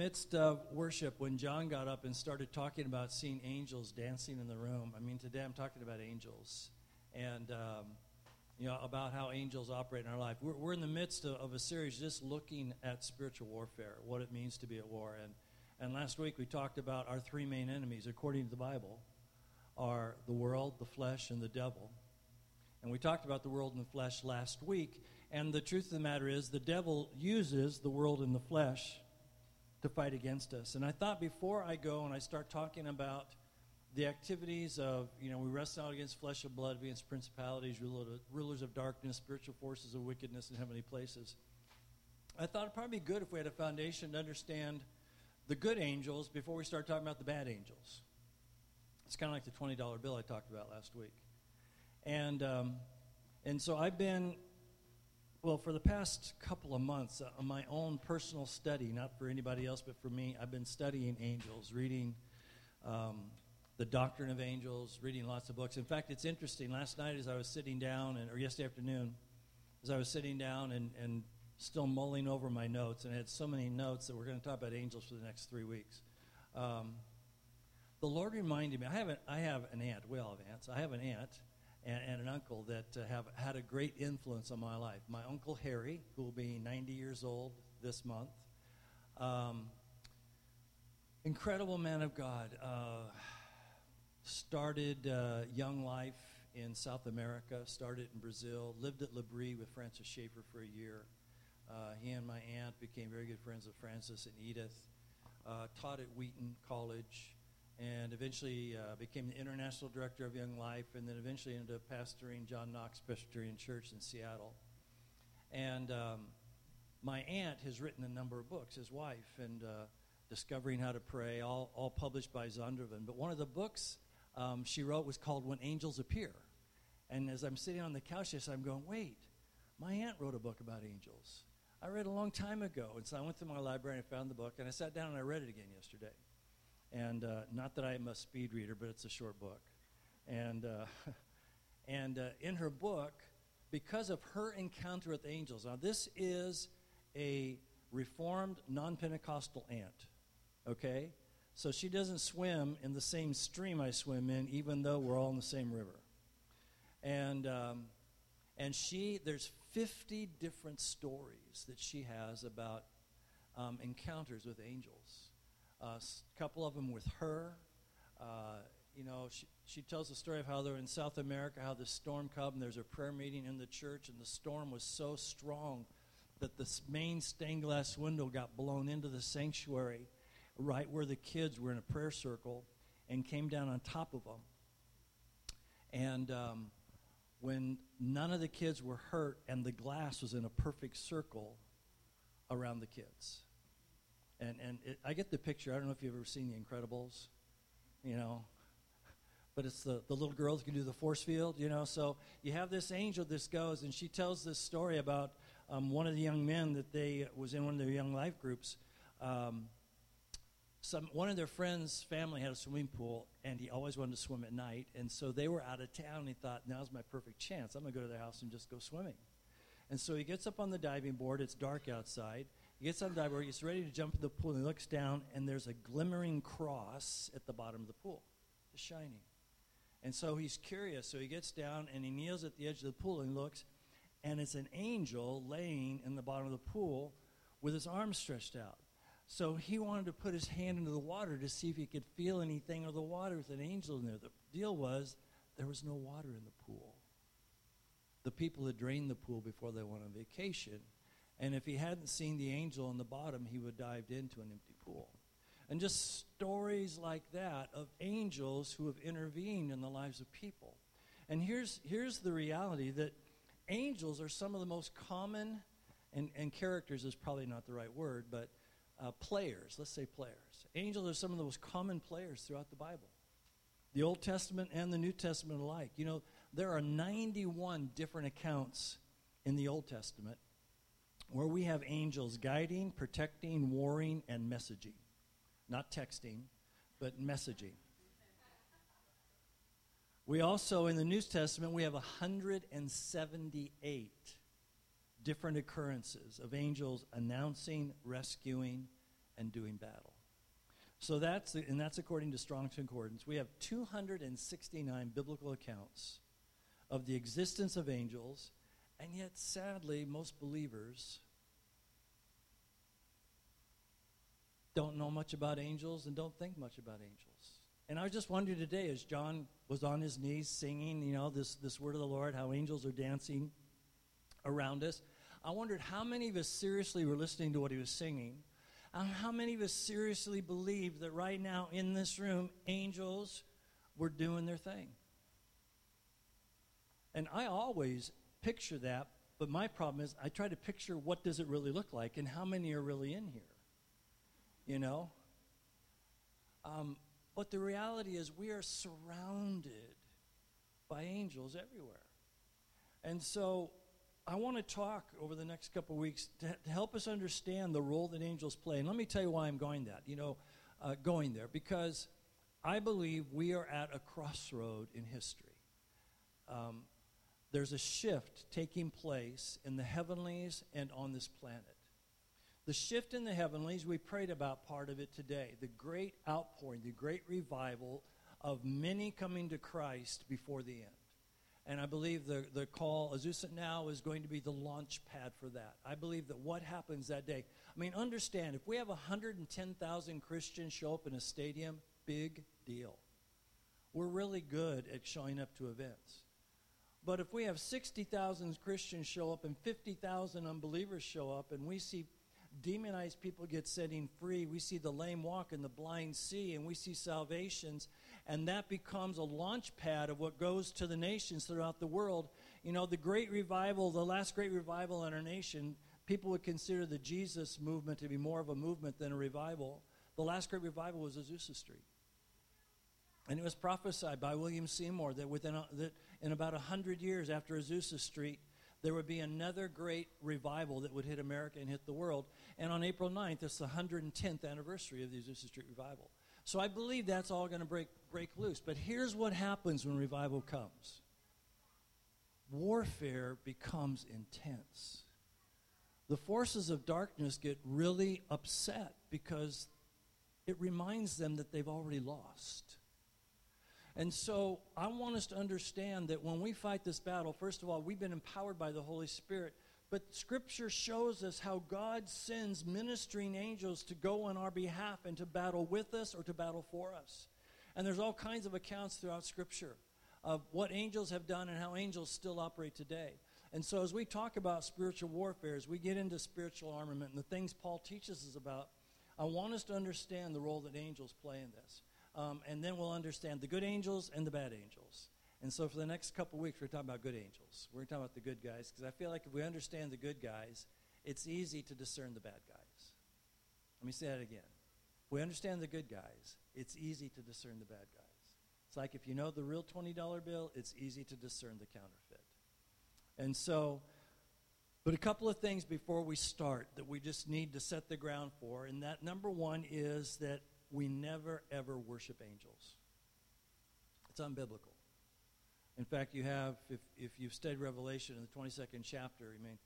midst of worship when John got up and started talking about seeing angels dancing in the room. I mean, today I'm talking about angels and, um, you know, about how angels operate in our life. We're, we're in the midst of, of, a series just looking at spiritual warfare, what it means to be at war. And, and last week we talked about our three main enemies, according to the Bible, are the world, the flesh, and the devil. And we talked about the world and the flesh last week. And the truth of the matter is, the devil uses the world and the flesh to fight against us. And I thought before I go and I start talking about the activities of, you know, we wrestle out against flesh and blood, against principalities, rulers of darkness, spiritual forces of wickedness in heavenly places. I thought it'd probably be good if we had a foundation to understand the good angels before we start talking about the bad angels. It's kind of like the $20 bill I talked about last week. And, um, and so I've been well, for the past couple of months, uh, on my own personal study, not for anybody else, but for me, I've been studying angels, reading um, the doctrine of angels, reading lots of books. In fact, it's interesting. Last night, as I was sitting down, and, or yesterday afternoon, as I was sitting down and, and still mulling over my notes, and I had so many notes that we're going to talk about angels for the next three weeks. Um, the Lord reminded me. I have, an, I have an aunt. We all have aunts. I have an aunt and, and an uncle that uh, have had a great influence on my life. My uncle Harry, who will be 90 years old this month, um, incredible man of God. Uh, started uh, young life in South America, started in Brazil, lived at L'Abri with Francis Schaeffer for a year. Uh, he and my aunt became very good friends with Francis and Edith. Uh, taught at Wheaton College and eventually uh, became the international director of Young Life, and then eventually ended up pastoring John Knox Presbyterian Church in Seattle. And um, my aunt has written a number of books, his wife, and uh, Discovering How to Pray, all, all published by Zondervan. But one of the books um, she wrote was called When Angels Appear. And as I'm sitting on the couch, I'm going, wait, my aunt wrote a book about angels. I read a long time ago. And so I went to my library and I found the book, and I sat down and I read it again yesterday. And uh, not that I'm a speed reader, but it's a short book. And, uh, and uh, in her book, because of her encounter with angels, now this is a reformed non Pentecostal aunt, okay? So she doesn't swim in the same stream I swim in, even though we're all in the same river. And, um, and she, there's 50 different stories that she has about um, encounters with angels a uh, couple of them with her. Uh, you know, she, she tells the story of how they're in South America, how the storm come, and there's a prayer meeting in the church, and the storm was so strong that the main stained glass window got blown into the sanctuary right where the kids were in a prayer circle and came down on top of them. And um, when none of the kids were hurt and the glass was in a perfect circle around the kids and and it, I get the picture. I don't know if you've ever seen The Incredibles, you know, but it's the the little girls can do the force field, you know. So you have this angel. This goes, and she tells this story about um, one of the young men that they was in one of their young life groups. Um, some one of their friends' family had a swimming pool, and he always wanted to swim at night. And so they were out of town. And he thought, "Now's my perfect chance. I'm gonna go to their house and just go swimming." And so he gets up on the diving board. It's dark outside. He gets on the dive board, he's ready to jump in the pool, and he looks down, and there's a glimmering cross at the bottom of the pool, just shining. And so he's curious, so he gets down and he kneels at the edge of the pool and he looks, and it's an angel laying in the bottom of the pool with his arms stretched out. So he wanted to put his hand into the water to see if he could feel anything or the water with an angel in there. The deal was there was no water in the pool. The people had drained the pool before they went on vacation and if he hadn't seen the angel on the bottom, he would have dived into an empty pool. And just stories like that of angels who have intervened in the lives of people. And here's, here's the reality that angels are some of the most common, and, and characters is probably not the right word, but uh, players, let's say players. Angels are some of the most common players throughout the Bible. The Old Testament and the New Testament alike. You know, there are 91 different accounts in the Old Testament where we have angels guiding, protecting, warring, and messaging. Not texting, but messaging. We also, in the New Testament, we have 178 different occurrences of angels announcing, rescuing, and doing battle. So that's, and that's according to Strong's Concordance. We have 269 biblical accounts of the existence of angels, and yet, sadly, most believers don't know much about angels and don't think much about angels. And I was just wondered today, as John was on his knees singing, you know, this, this word of the Lord, how angels are dancing around us. I wondered how many of us seriously were listening to what he was singing. And how many of us seriously believe that right now in this room, angels were doing their thing? And I always picture that, but my problem is I try to picture what does it really look like and how many are really in here. You know? Um, but the reality is, we are surrounded by angels everywhere. And so I want to talk over the next couple weeks to, to, help us understand the role that angels play. And let me tell you why I'm going that, you know, uh, going there because I believe we are at a crossroad in history. Um, there's a shift taking place in the heavenlies and on this planet. The shift in the heavenlies, we prayed about part of it today. The great outpouring, the great revival of many coming to Christ before the end. And I believe the, the call, Azusa Now, is going to be the launch pad for that. I believe that what happens that day, I mean, understand, if we have 110,000 Christians show up in a stadium, big deal. We're really good at showing up to events. But if we have 60,000 Christians show up and 50,000 unbelievers show up, and we see demonized people get setting free. We see the lame walk and the blind see, and we see salvations. And that becomes a launch pad of what goes to the nations throughout the world. You know, the great revival, the last great revival in our nation, people would consider the Jesus movement to be more of a movement than a revival. The last great revival was Azusa Street. And it was prophesied by William Seymour that within a, that in about 100 years after Azusa Street, there would be another great revival that would hit America and hit the world. And on April 9th, it's the 110th anniversary of the Azusa Street Revival. So I believe that's all going to break, break loose. But here's what happens when revival comes warfare becomes intense. The forces of darkness get really upset because it reminds them that they've already lost. And so I want us to understand that when we fight this battle, first of all, we've been empowered by the Holy Spirit. But Scripture shows us how God sends ministering angels to go on our behalf and to battle with us or to battle for us. And there's all kinds of accounts throughout Scripture of what angels have done and how angels still operate today. And so, as we talk about spiritual warfare, as we get into spiritual armament and the things Paul teaches us about, I want us to understand the role that angels play in this um, and then we'll understand the good angels and the bad angels. And so for the next couple weeks, we're talking about good angels. We're talking about the good guys because I feel like if we understand the good guys, it's easy to discern the bad guys. Let me say that again. We understand the good guys, it's easy to discern the bad guys. It's like if you know the real $20 bill, it's easy to discern the counterfeit. And so, but a couple of things before we start that we just need to set the ground for. And that number one is that we never, ever worship angels. It's unbiblical. In fact, you have, if, if you've studied Revelation in the 22nd chapter, I mean,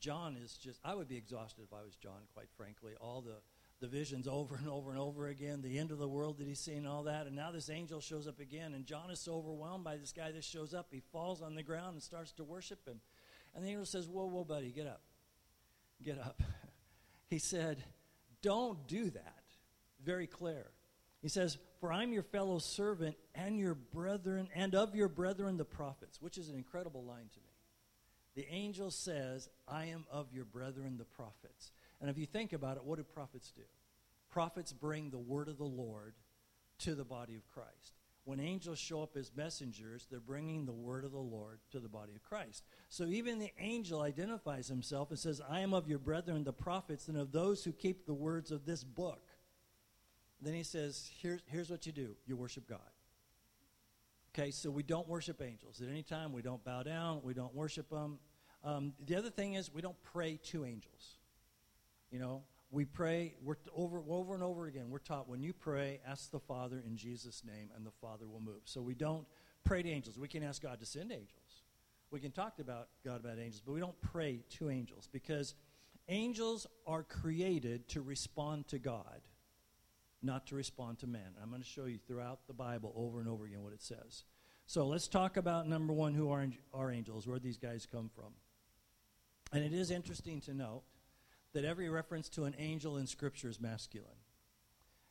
John is just, I would be exhausted if I was John, quite frankly. All the, the visions over and over and over again, the end of the world that he's seen, all that. And now this angel shows up again, and John is so overwhelmed by this guy that shows up, he falls on the ground and starts to worship him. And the angel says, Whoa, whoa, buddy, get up. Get up. he said, Don't do that very clear. He says, For I'm your fellow servant and your brethren, and of your brethren the prophets, which is an incredible line to me. The angel says, I am of your brethren the prophets. And if you think about it, what do prophets do? Prophets bring the word of the Lord to the body of Christ. When angels show up as messengers, they're bringing the word of the Lord to the body of Christ. So even the angel identifies himself and says, I am of your brethren, the prophets, and of those who keep the words of this book. Then he says, here's, here's what you do you worship God. Okay, so we don't worship angels. At any time, we don't bow down, we don't worship them. Um, the other thing is, we don't pray to angels. You know, we pray, we're over, over and over again, we're taught when you pray, ask the Father in Jesus' name, and the Father will move. So we don't pray to angels. We can ask God to send angels. We can talk about God about angels, but we don't pray to angels because Angels are created to respond to God, not to respond to man. I'm going to show you throughout the Bible over and over again what it says. So let's talk about number one who are, are angels, where these guys come from. And it is interesting to note that every reference to an angel in Scripture is masculine.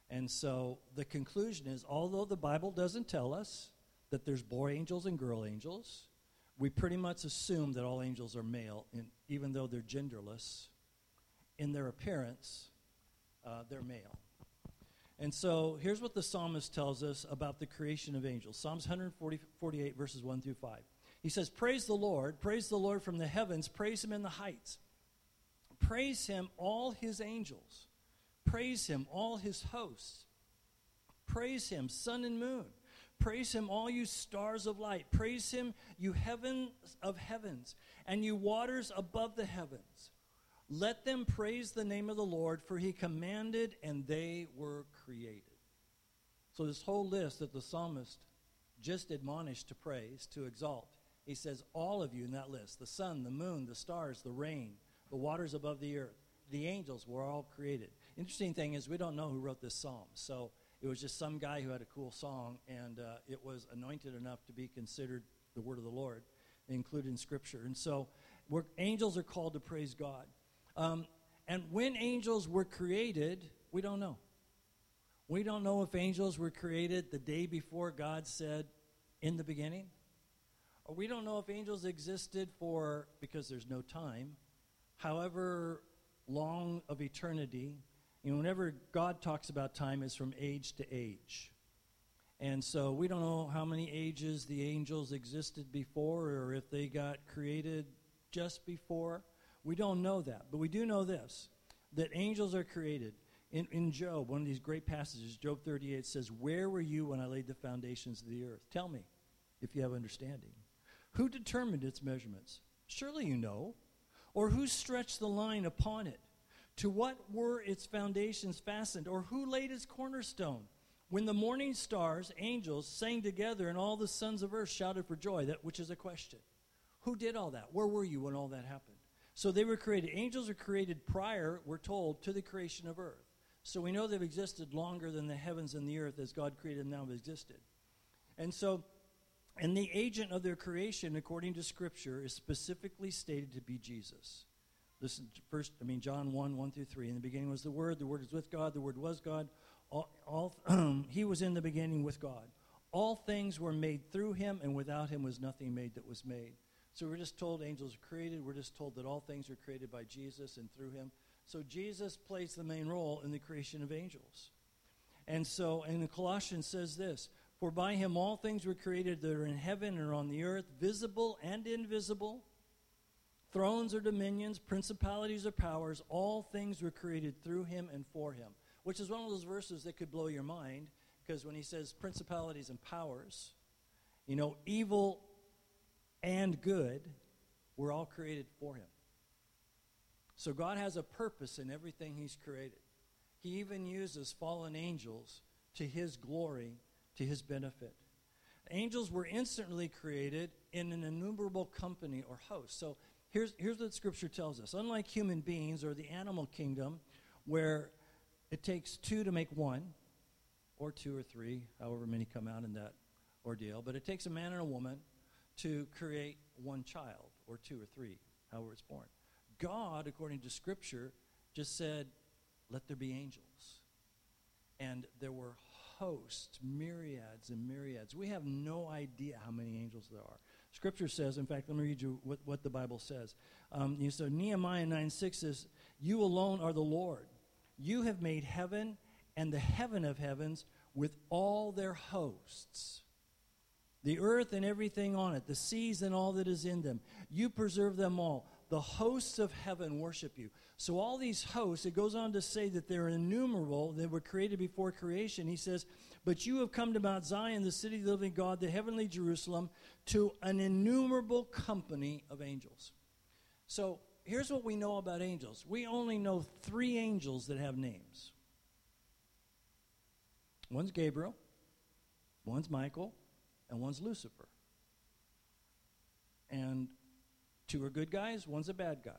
And so the conclusion is although the Bible doesn't tell us that there's boy angels and girl angels, we pretty much assume that all angels are male, even though they're genderless, in their appearance, uh, they're male. And so here's what the psalmist tells us about the creation of angels Psalms 148, verses 1 through 5. He says, Praise the Lord, praise the Lord from the heavens, praise him in the heights. Praise him, all his angels. Praise him, all his hosts. Praise him, sun and moon. Praise him, all you stars of light. Praise him, you heavens of heavens, and you waters above the heavens. Let them praise the name of the Lord, for he commanded and they were created. So, this whole list that the psalmist just admonished to praise, to exalt, he says, all of you in that list the sun, the moon, the stars, the rain, the waters above the earth, the angels were all created. Interesting thing is, we don't know who wrote this psalm. So, it was just some guy who had a cool song, and uh, it was anointed enough to be considered the word of the Lord, included in Scripture. And so, angels are called to praise God. Um, and when angels were created, we don't know. We don't know if angels were created the day before God said, in the beginning. Or we don't know if angels existed for, because there's no time, however long of eternity you know, whenever God talks about time, it's from age to age. And so we don't know how many ages the angels existed before or if they got created just before. We don't know that. But we do know this that angels are created. In, in Job, one of these great passages, Job 38 says, Where were you when I laid the foundations of the earth? Tell me if you have understanding. Who determined its measurements? Surely you know. Or who stretched the line upon it? To what were its foundations fastened, or who laid its cornerstone? When the morning stars, angels, sang together, and all the sons of earth shouted for joy, that which is a question. Who did all that? Where were you when all that happened? So they were created. Angels are created prior, we're told, to the creation of earth. So we know they've existed longer than the heavens and the earth as God created them now have existed. And so, and the agent of their creation, according to Scripture, is specifically stated to be Jesus. Listen, first, I mean, John 1, 1 through 3. In the beginning was the Word, the Word is with God, the Word was God. All, all he was in the beginning with God. All things were made through him, and without him was nothing made that was made. So we're just told angels are created. We're just told that all things are created by Jesus and through him. So Jesus plays the main role in the creation of angels. And so, and Colossians says this For by him all things were created that are in heaven and on the earth, visible and invisible Thrones or dominions, principalities or powers, all things were created through him and for him. Which is one of those verses that could blow your mind, because when he says principalities and powers, you know, evil and good were all created for him. So God has a purpose in everything he's created. He even uses fallen angels to his glory, to his benefit. Angels were instantly created in an innumerable company or host. So Here's, here's what Scripture tells us. Unlike human beings or the animal kingdom, where it takes two to make one, or two or three, however many come out in that ordeal, but it takes a man and a woman to create one child, or two or three, however it's born. God, according to Scripture, just said, let there be angels. And there were hosts, myriads and myriads. We have no idea how many angels there are. Scripture says, in fact, let me read you what, what the Bible says. Um, you, so Nehemiah 9 6 says, You alone are the Lord. You have made heaven and the heaven of heavens with all their hosts, the earth and everything on it, the seas and all that is in them. You preserve them all. The hosts of heaven worship you. So, all these hosts, it goes on to say that they're innumerable, they were created before creation. He says, But you have come to Mount Zion, the city of the living God, the heavenly Jerusalem, to an innumerable company of angels. So, here's what we know about angels we only know three angels that have names one's Gabriel, one's Michael, and one's Lucifer. And Two are good guys, one's a bad guy.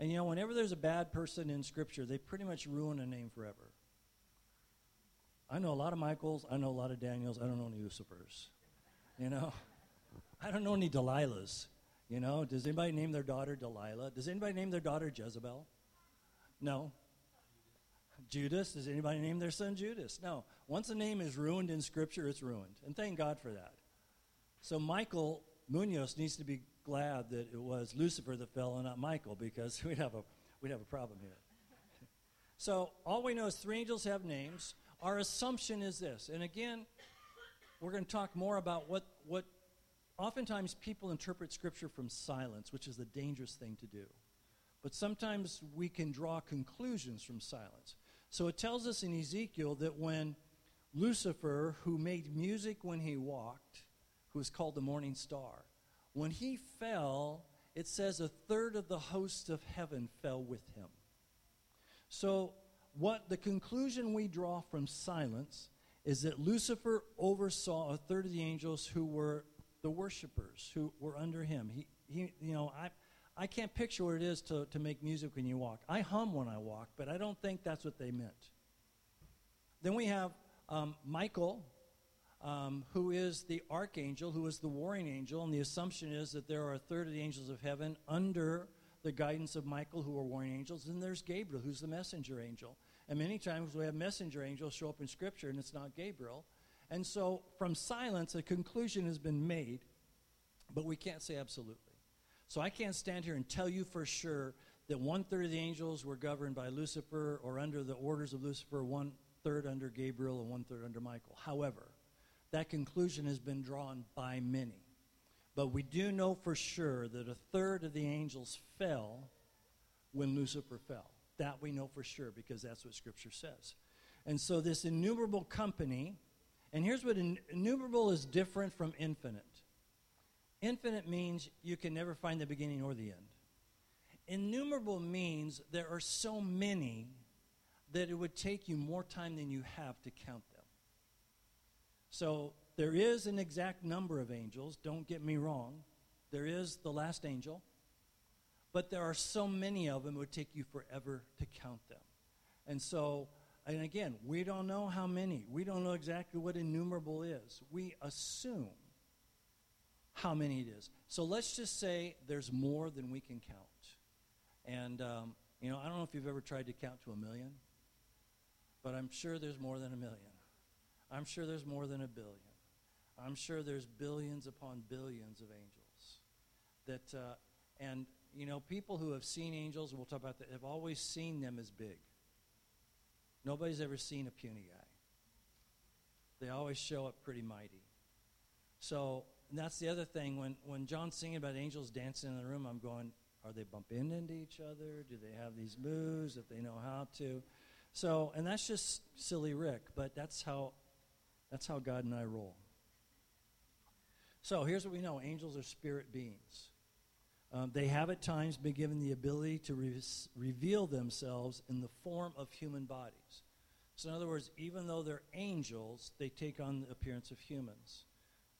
And you know, whenever there's a bad person in Scripture, they pretty much ruin a name forever. I know a lot of Michaels. I know a lot of Daniels. I don't know any Lucifers. You know, I don't know any Delilahs. You know, does anybody name their daughter Delilah? Does anybody name their daughter Jezebel? No. Judas? Does anybody name their son Judas? No. Once a name is ruined in Scripture, it's ruined. And thank God for that. So Michael Munoz needs to be glad that it was Lucifer that fell and not Michael because we'd have a, we'd have a problem here. so all we know is three angels have names. Our assumption is this. And again, we're going to talk more about what, what oftentimes people interpret Scripture from silence, which is a dangerous thing to do. But sometimes we can draw conclusions from silence. So it tells us in Ezekiel that when Lucifer, who made music when he walked, who is called the morning star, when he fell, it says a third of the hosts of heaven fell with him. So, what the conclusion we draw from silence is that Lucifer oversaw a third of the angels who were the worshipers, who were under him. He, he you know, I, I can't picture what it is to, to make music when you walk. I hum when I walk, but I don't think that's what they meant. Then we have um, Michael, um, who is the archangel, who is the warring angel, and the assumption is that there are a third of the angels of heaven under the guidance of Michael, who are warring angels, and there's Gabriel, who's the messenger angel. And many times we have messenger angels show up in Scripture, and it's not Gabriel. And so, from silence, a conclusion has been made, but we can't say absolutely. So, I can't stand here and tell you for sure that one third of the angels were governed by Lucifer or under the orders of Lucifer, one third under Gabriel, and one third under Michael. However, that conclusion has been drawn by many. But we do know for sure that a third of the angels fell when Lucifer fell. That we know for sure because that's what Scripture says. And so, this innumerable company, and here's what innumerable is different from infinite infinite means you can never find the beginning or the end. Innumerable means there are so many that it would take you more time than you have to count them. So there is an exact number of angels, don't get me wrong. There is the last angel, but there are so many of them, it would take you forever to count them. And so, and again, we don't know how many. We don't know exactly what innumerable is. We assume how many it is. So let's just say there's more than we can count. And, um, you know, I don't know if you've ever tried to count to a million, but I'm sure there's more than a million. I'm sure there's more than a billion. I'm sure there's billions upon billions of angels. That, uh, and, you know, people who have seen angels, we'll talk about that, have always seen them as big. Nobody's ever seen a puny guy. They always show up pretty mighty. So that's the other thing. When, when John's singing about angels dancing in the room, I'm going, are they bumping into each other? Do they have these moves if they know how to? So, and that's just silly Rick, but that's how that's how God and I roll. So here's what we know angels are spirit beings. Um, they have at times been given the ability to re- reveal themselves in the form of human bodies. So, in other words, even though they're angels, they take on the appearance of humans.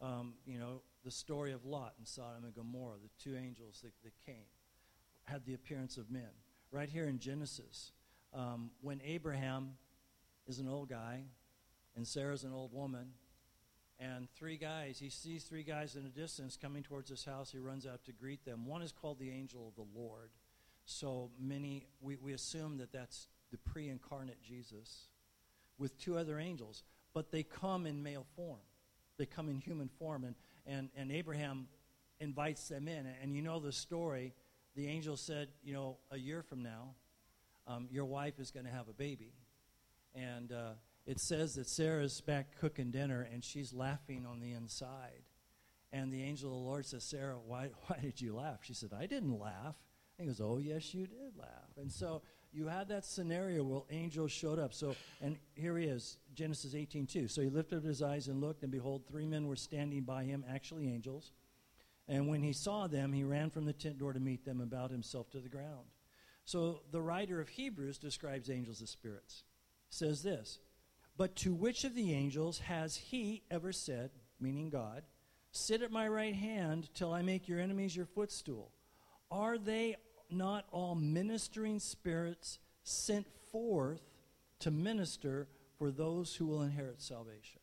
Um, you know, the story of Lot and Sodom and Gomorrah, the two angels that, that came, had the appearance of men. Right here in Genesis, um, when Abraham is an old guy, and Sarah's an old woman. And three guys, he sees three guys in the distance coming towards his house. He runs out to greet them. One is called the angel of the Lord. So many, we, we assume that that's the pre incarnate Jesus with two other angels. But they come in male form, they come in human form. And, and, and Abraham invites them in. And you know the story. The angel said, You know, a year from now, um, your wife is going to have a baby. And. Uh, it says that Sarah's back cooking dinner and she's laughing on the inside. And the angel of the Lord says, Sarah, why, why did you laugh? She said, I didn't laugh. And he goes, Oh, yes, you did laugh. And so you had that scenario where angels showed up. So, and here he is, Genesis 18 2. So he lifted up his eyes and looked, and behold, three men were standing by him, actually angels. And when he saw them, he ran from the tent door to meet them and bowed himself to the ground. So the writer of Hebrews describes angels as spirits. Says this but to which of the angels has he ever said, meaning God, Sit at my right hand till I make your enemies your footstool? Are they not all ministering spirits sent forth to minister for those who will inherit salvation.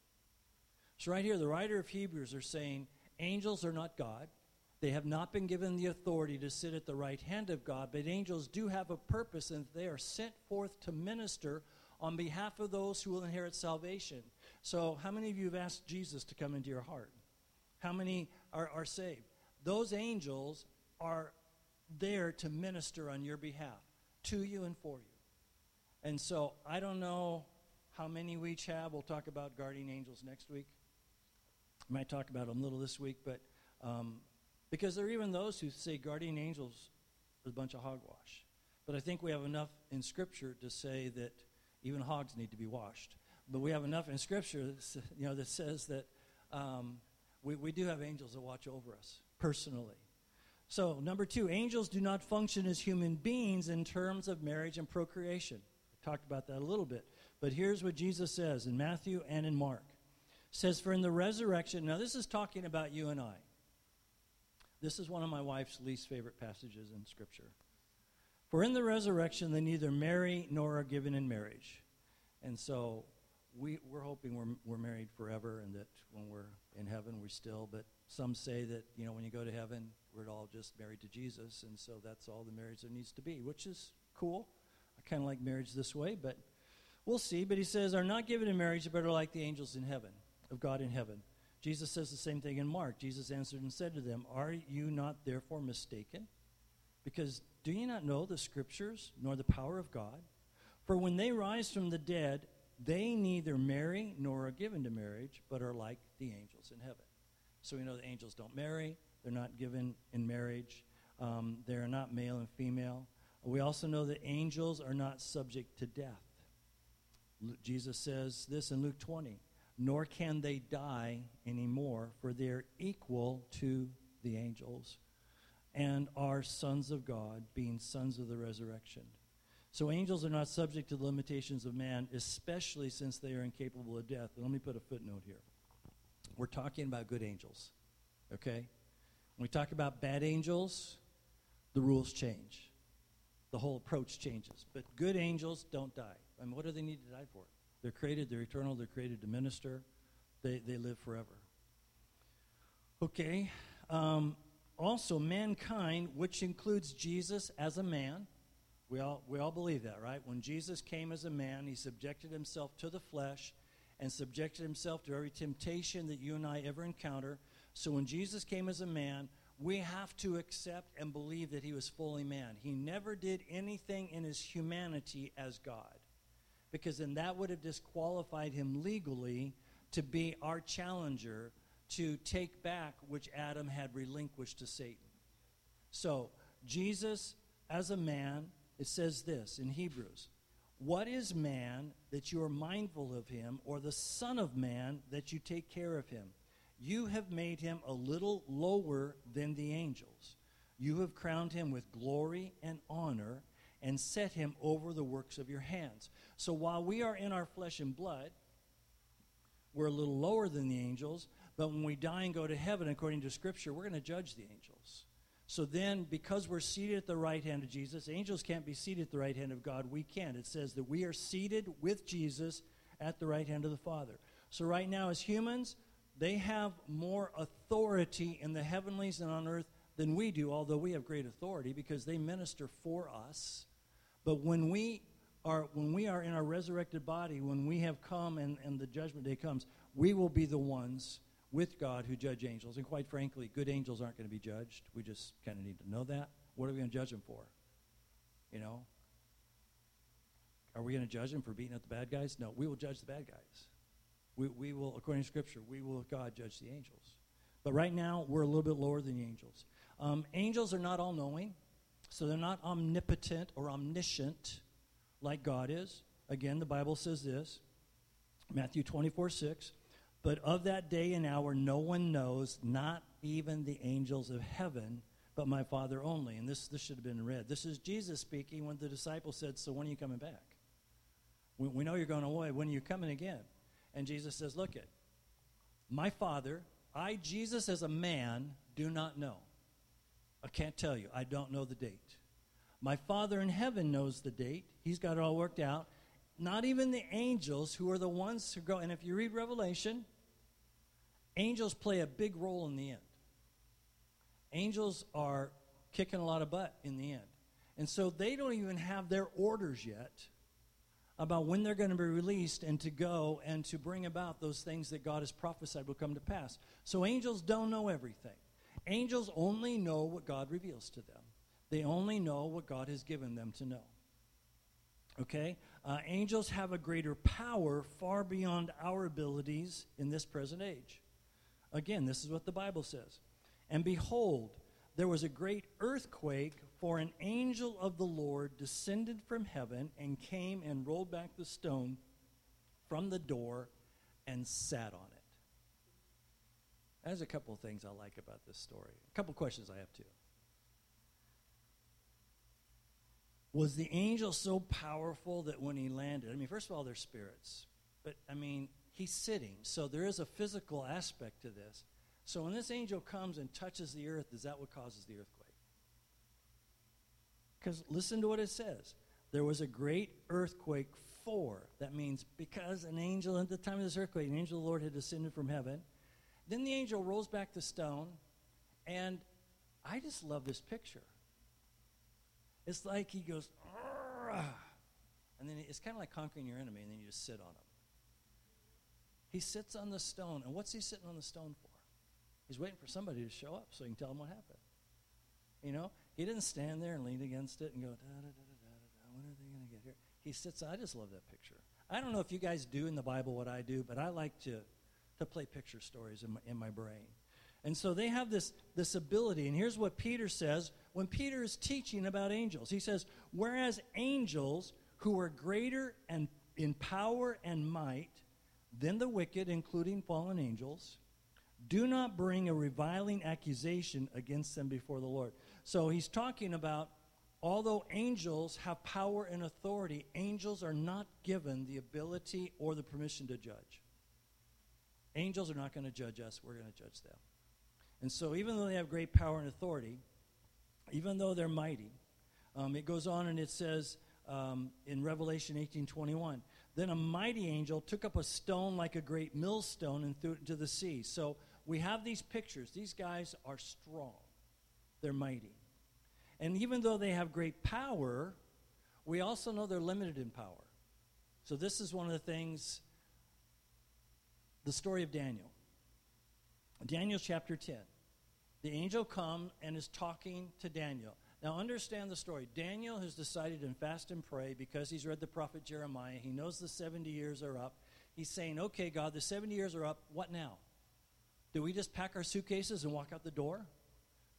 So, right here, the writer of Hebrews are saying angels are not God. They have not been given the authority to sit at the right hand of God, but angels do have a purpose, and they are sent forth to minister on behalf of those who will inherit salvation. So, how many of you have asked Jesus to come into your heart? How many are, are saved? Those angels are there to minister on your behalf, to you and for you. And so, I don't know how many we each have. We'll talk about guardian angels next week. I might talk about them a little this week, but um, because there are even those who say guardian angels are a bunch of hogwash. But I think we have enough in Scripture to say that even hogs need to be washed. But we have enough in Scripture, you know, that says that um, we, we do have angels that watch over us personally. So, number two, angels do not function as human beings in terms of marriage and procreation. I talked about that a little bit. But here's what Jesus says in Matthew and in Mark. It says, For in the resurrection, now this is talking about you and I. This is one of my wife's least favorite passages in Scripture. For in the resurrection, they neither marry nor are given in marriage. And so we, we're hoping we're, we're married forever and that when we're in heaven, we're still, but some say that, you know, when you go to heaven, we're all just married to Jesus, and so that's all the marriage there needs to be, which is cool. I kind of like marriage this way, but we'll see. But he says, are not given in marriage, but are like the angels in heaven, of God in heaven. Jesus says the same thing in Mark. Jesus answered and said to them, Are you not therefore mistaken? Because do you not know the scriptures, nor the power of God? For when they rise from the dead, they neither marry nor are given to marriage, but are like the angels in heaven. So we know the angels don't marry, they're not given in marriage, um, they are not male and female. We also know that angels are not subject to death. Jesus says this in Luke 20 nor can they die anymore, for they're equal to the angels and are sons of God, being sons of the resurrection. So angels are not subject to the limitations of man, especially since they are incapable of death. And let me put a footnote here. We're talking about good angels, okay? When we talk about bad angels, the rules change. The whole approach changes. But good angels don't die. I mean, what do they need to die for? They're created, they're eternal, they're created to minister, they, they live forever. Okay. Um, also, mankind, which includes Jesus as a man, we all, we all believe that, right? When Jesus came as a man, he subjected himself to the flesh and subjected himself to every temptation that you and I ever encounter. So when Jesus came as a man, we have to accept and believe that he was fully man. He never did anything in his humanity as God because then that would have disqualified him legally to be our challenger to take back which Adam had relinquished to Satan. So, Jesus, as a man, it says this in Hebrews What is man that you are mindful of him, or the Son of Man that you take care of him? You have made him a little lower than the angels. You have crowned him with glory and honor and set him over the works of your hands. So while we are in our flesh and blood, we're a little lower than the angels, but when we die and go to heaven, according to Scripture, we're going to judge the angels. So then, because we're seated at the right hand of Jesus, angels can't be seated at the right hand of God. We can. It says that we are seated with Jesus at the right hand of the Father. So, right now, as humans, they have more authority in the heavenlies and on earth than we do, although we have great authority because they minister for us. But when we are when we are in our resurrected body, when we have come and, and the judgment day comes, we will be the ones with God who judge angels. And quite frankly, good angels aren't going to be judged. We just kind of need to know that. What are we going to judge them for? You know? Are we going to judge them for beating up the bad guys? No, we will judge the bad guys. We, we will, according to Scripture, we will, God, judge the angels. But right now, we're a little bit lower than the angels. Um, angels are not all knowing. So they're not omnipotent or omniscient like God is. Again, the Bible says this Matthew 24 6. But of that day and hour no one knows, not even the angels of heaven, but my Father only. And this, this should have been read. This is Jesus speaking when the disciples said, So when are you coming back? We, we know you're going away. When are you coming again? And Jesus says, Look it, my Father, I, Jesus, as a man, do not know. I can't tell you. I don't know the date. My Father in heaven knows the date. He's got it all worked out. Not even the angels, who are the ones who go. And if you read Revelation, angels play a big role in the end. Angels are kicking a lot of butt in the end. And so they don't even have their orders yet about when they're going to be released and to go and to bring about those things that God has prophesied will come to pass. So angels don't know everything. Angels only know what God reveals to them, they only know what God has given them to know. Okay? Uh, angels have a greater power far beyond our abilities in this present age. Again, this is what the Bible says. And behold, there was a great earthquake, for an angel of the Lord descended from heaven and came and rolled back the stone from the door and sat on it. There's a couple of things I like about this story. A couple questions I have too. Was the angel so powerful that when he landed, I mean, first of all, they're spirits, but I mean, he's sitting, so there is a physical aspect to this. So when this angel comes and touches the earth, is that what causes the earthquake? Because listen to what it says. There was a great earthquake for. That means because an angel at the time of this earthquake, an angel of the Lord had descended from heaven. Then the angel rolls back the stone, and I just love this picture. It's like he goes, and then it's kind of like conquering your enemy, and then you just sit on him. He sits on the stone, and what's he sitting on the stone for? He's waiting for somebody to show up so he can tell him what happened. You know, he didn't stand there and lean against it and go, da da da da da da. When are they going to get here? He sits. I just love that picture. I don't know if you guys do in the Bible what I do, but I like to to play picture stories in my, in my brain. And so they have this, this ability. And here's what Peter says when Peter is teaching about angels. He says, Whereas angels who are greater and in power and might than the wicked, including fallen angels, do not bring a reviling accusation against them before the Lord. So he's talking about although angels have power and authority, angels are not given the ability or the permission to judge. Angels are not going to judge us, we're going to judge them. And so, even though they have great power and authority, even though they're mighty, um, it goes on and it says um, in Revelation 18:21, then a mighty angel took up a stone like a great millstone and threw it into the sea. So we have these pictures. These guys are strong, they're mighty. And even though they have great power, we also know they're limited in power. So, this is one of the things the story of Daniel. Daniel chapter 10. The angel come and is talking to Daniel. Now understand the story. Daniel has decided to fast and pray because he's read the prophet Jeremiah. He knows the 70 years are up. He's saying, "Okay, God, the 70 years are up. What now? Do we just pack our suitcases and walk out the door?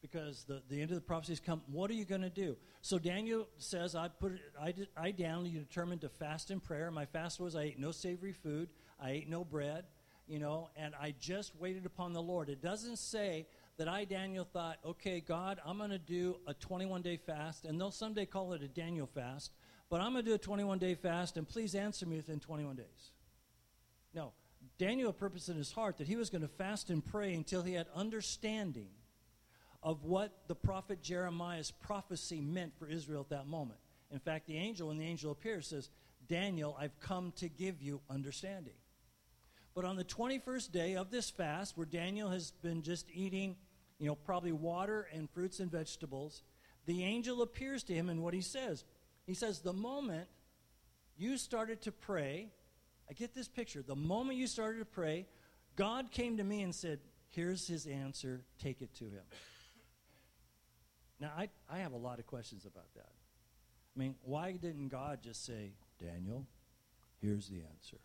Because the, the end of the prophecy has come. What are you going to do? So Daniel says, I put it, I, did, I down you determined to fast in prayer. My fast was I ate no savory food. I ate no bread you know, and I just waited upon the Lord. It doesn't say that I, Daniel, thought, okay, God, I'm going to do a 21 day fast, and they'll someday call it a Daniel fast, but I'm going to do a 21 day fast, and please answer me within 21 days. No. Daniel purposed in his heart that he was going to fast and pray until he had understanding of what the prophet Jeremiah's prophecy meant for Israel at that moment. In fact, the angel, when the angel appears, says, Daniel, I've come to give you understanding. But on the 21st day of this fast, where Daniel has been just eating, you know, probably water and fruits and vegetables, the angel appears to him and what he says. He says, The moment you started to pray, I get this picture. The moment you started to pray, God came to me and said, Here's his answer, take it to him. Now, I, I have a lot of questions about that. I mean, why didn't God just say, Daniel, here's the answer?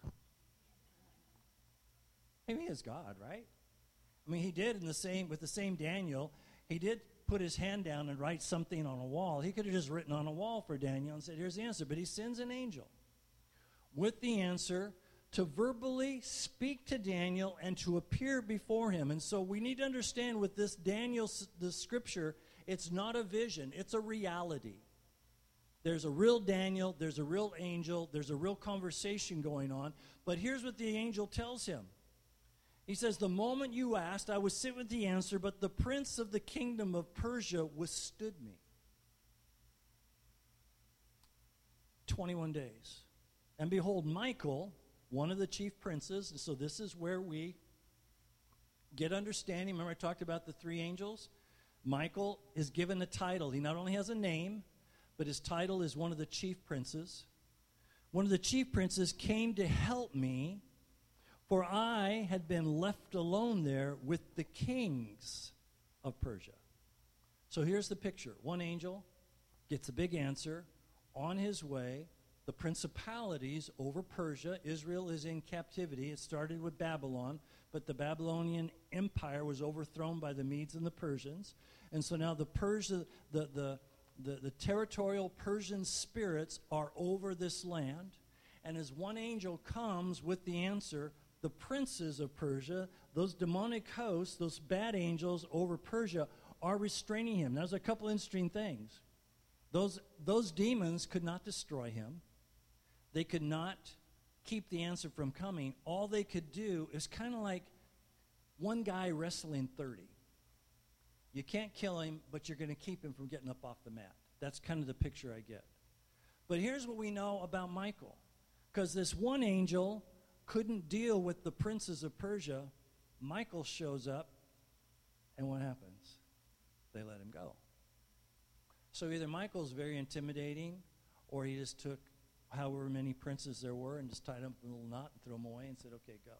I mean, he is God, right? I mean, he did in the same with the same Daniel. He did put his hand down and write something on a wall. He could have just written on a wall for Daniel and said, "Here's the answer." But he sends an angel with the answer to verbally speak to Daniel and to appear before him. And so we need to understand with this Daniel, the scripture, it's not a vision; it's a reality. There's a real Daniel, there's a real angel, there's a real conversation going on. But here's what the angel tells him he says, The moment you asked, I would sit with the answer, but the prince of the kingdom of Persia withstood me. 21 days. And behold, Michael, one of the chief princes, and so this is where we get understanding. Remember, I talked about the three angels? Michael is given a title. He not only has a name, but his title is one of the chief princes. One of the chief princes came to help me, for I had been left alone there with the kings of Persia. So here's the picture one angel gets a big answer on his way. The principalities over Persia, Israel is in captivity. It started with Babylon, but the Babylonian Empire was overthrown by the Medes and the Persians. And so now the Persia, the, the, the, the territorial Persian spirits are over this land. And as one angel comes with the answer, the princes of Persia, those demonic hosts, those bad angels over Persia, are restraining him. Now, there's a couple interesting things. Those, those demons could not destroy him, they could not keep the answer from coming. All they could do is kind of like one guy wrestling 30. You can't kill him, but you're going to keep him from getting up off the mat. That's kind of the picture I get. But here's what we know about Michael. Because this one angel couldn't deal with the princes of Persia, Michael shows up, and what happens? They let him go. So either Michael's very intimidating, or he just took however many princes there were and just tied them up in a little knot and threw them away and said, okay, go.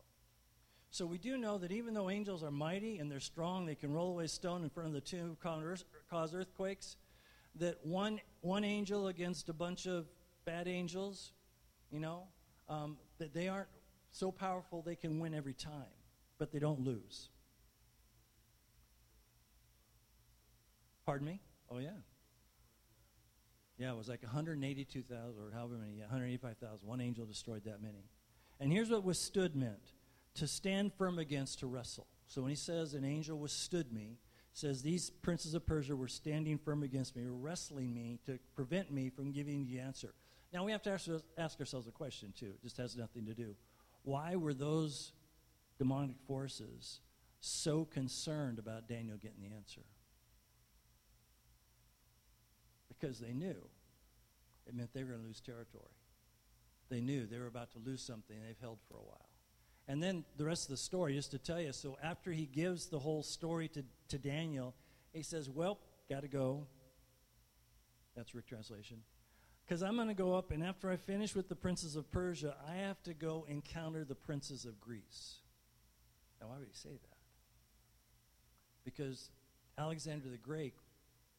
So we do know that even though angels are mighty and they're strong, they can roll away stone in front of the tomb, cause earthquakes, that one, one angel against a bunch of bad angels, you know, um, that they aren't so powerful they can win every time, but they don't lose. Pardon me? Oh, yeah. Yeah, it was like 182,000 or however many, yeah, 185,000. One angel destroyed that many. And here's what withstood meant to stand firm against, to wrestle. So when he says an angel withstood me, says these princes of Persia were standing firm against me, wrestling me to prevent me from giving the answer. Now we have to ask, ask ourselves a question too. It just has nothing to do. Why were those demonic forces so concerned about Daniel getting the answer? Because they knew it meant they were going to lose territory. They knew they were about to lose something they've held for a while. And then the rest of the story, just to tell you, so after he gives the whole story to, to Daniel, he says, Well, got to go. That's Rick translation. Because I'm going to go up, and after I finish with the princes of Persia, I have to go encounter the princes of Greece. Now, why would he say that? Because Alexander the Great,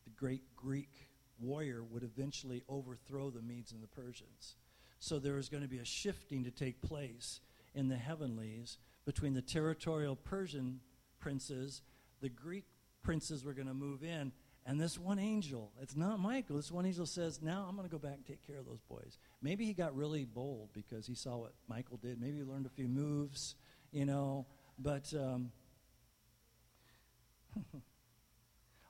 the great Greek warrior, would eventually overthrow the Medes and the Persians. So there was going to be a shifting to take place in the heavenlies between the territorial Persian princes, the Greek princes were going to move in, and this one angel, it's not Michael, this one angel says, Now I'm going to go back and take care of those boys. Maybe he got really bold because he saw what Michael did. Maybe he learned a few moves, you know, but. Um,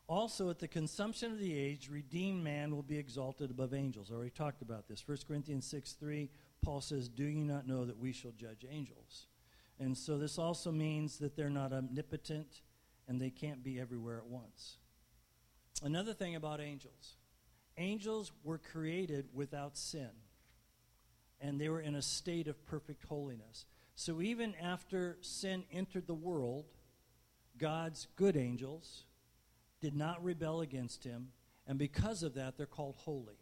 Also, at the consummation of the age, redeemed man will be exalted above angels. I already talked about this. 1 Corinthians 6 3, Paul says, Do you not know that we shall judge angels? And so this also means that they're not omnipotent and they can't be everywhere at once. Another thing about angels angels were created without sin, and they were in a state of perfect holiness. So even after sin entered the world, God's good angels, did not rebel against him, and because of that, they're called holy.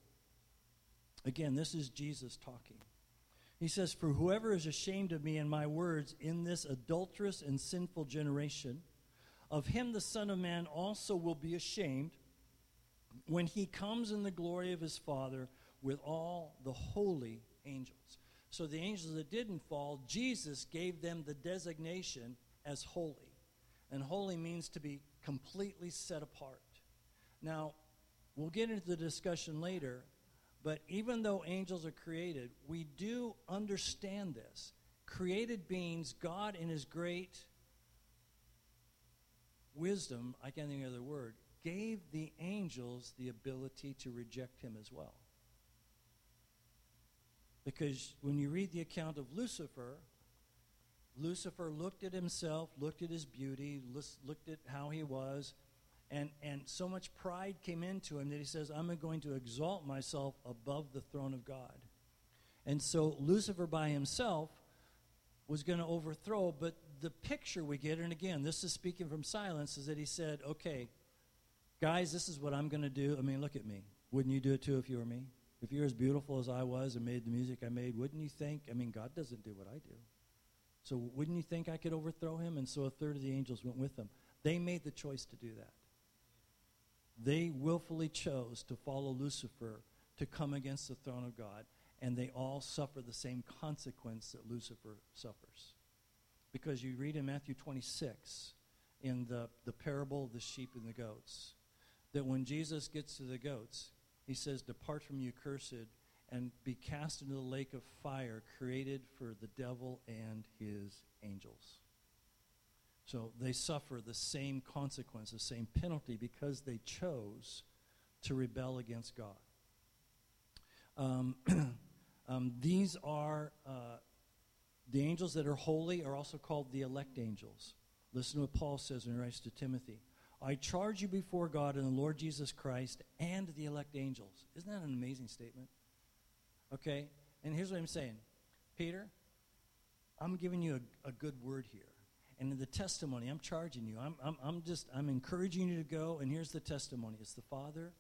Again, this is Jesus talking. He says, For whoever is ashamed of me and my words in this adulterous and sinful generation, of him the Son of Man also will be ashamed when he comes in the glory of his Father with all the holy angels. So the angels that didn't fall, Jesus gave them the designation as holy. And holy means to be completely set apart. Now, we'll get into the discussion later, but even though angels are created, we do understand this. Created beings, God in His great wisdom, I can't think of the word, gave the angels the ability to reject Him as well. Because when you read the account of Lucifer, Lucifer looked at himself, looked at his beauty, looked at how he was, And, and so much pride came into him that he says, I'm going to exalt myself above the throne of God. And so Lucifer by himself was going to overthrow, but the picture we get, and again, this is speaking from silence, is that he said, Okay, guys, this is what I'm going to do. I mean, look at me. Wouldn't you do it too if you were me? If you're as beautiful as I was and made the music I made, wouldn't you think? I mean, God doesn't do what I do. So wouldn't you think I could overthrow him? And so a third of the angels went with them. They made the choice to do that. They willfully chose to follow Lucifer to come against the throne of God, and they all suffer the same consequence that Lucifer suffers. Because you read in Matthew 26, in the, the parable of the sheep and the goats, that when Jesus gets to the goats, he says, Depart from you, cursed, and be cast into the lake of fire created for the devil and his angels. So they suffer the same consequence, the same penalty, because they chose to rebel against God. Um, um, these are uh, the angels that are holy, are also called the elect angels. Listen to what Paul says when he writes to Timothy. I charge you before God and the Lord Jesus Christ and the elect angels. Isn't that an amazing statement? Okay? And here's what I'm saying Peter, I'm giving you a, a good word here. And in the testimony, I'm charging you. I'm, I'm, I'm just, I'm encouraging you to go. And here's the testimony it's the Father,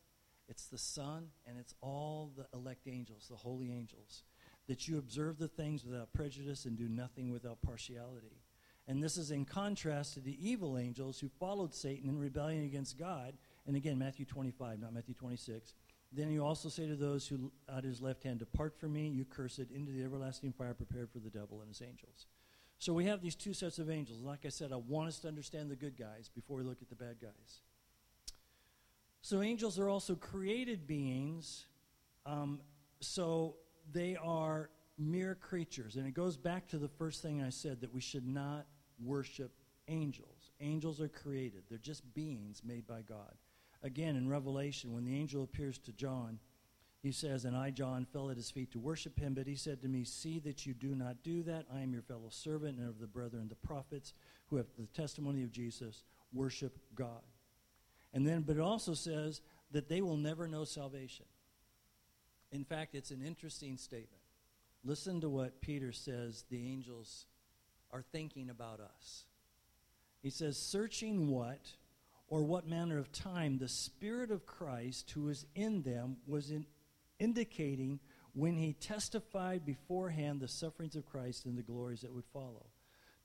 it's the Son, and it's all the elect angels, the holy angels. That you observe the things without prejudice and do nothing without partiality. And this is in contrast to the evil angels who followed Satan in rebellion against God. And again, Matthew 25, not Matthew 26. Then you also say to those who at his left hand, Depart from me, you cursed, into the everlasting fire prepared for the devil and his angels. So we have these two sets of angels. Like I said, I want us to understand the good guys before we look at the bad guys. So angels are also created beings. Um, so they are mere creatures. And it goes back to the first thing I said that we should not worship angels. Angels are created, they're just beings made by God. Again, in Revelation, when the angel appears to John, he says, And I, John, fell at his feet to worship him, but he said to me, See that you do not do that. I am your fellow servant and of the brethren, the prophets, who have the testimony of Jesus. Worship God. And then, but it also says that they will never know salvation. In fact, it's an interesting statement. Listen to what Peter says the angels are thinking about us. He says, Searching what or what manner of time the Spirit of Christ who was in them was in indicating when he testified beforehand the sufferings of Christ and the glories that would follow.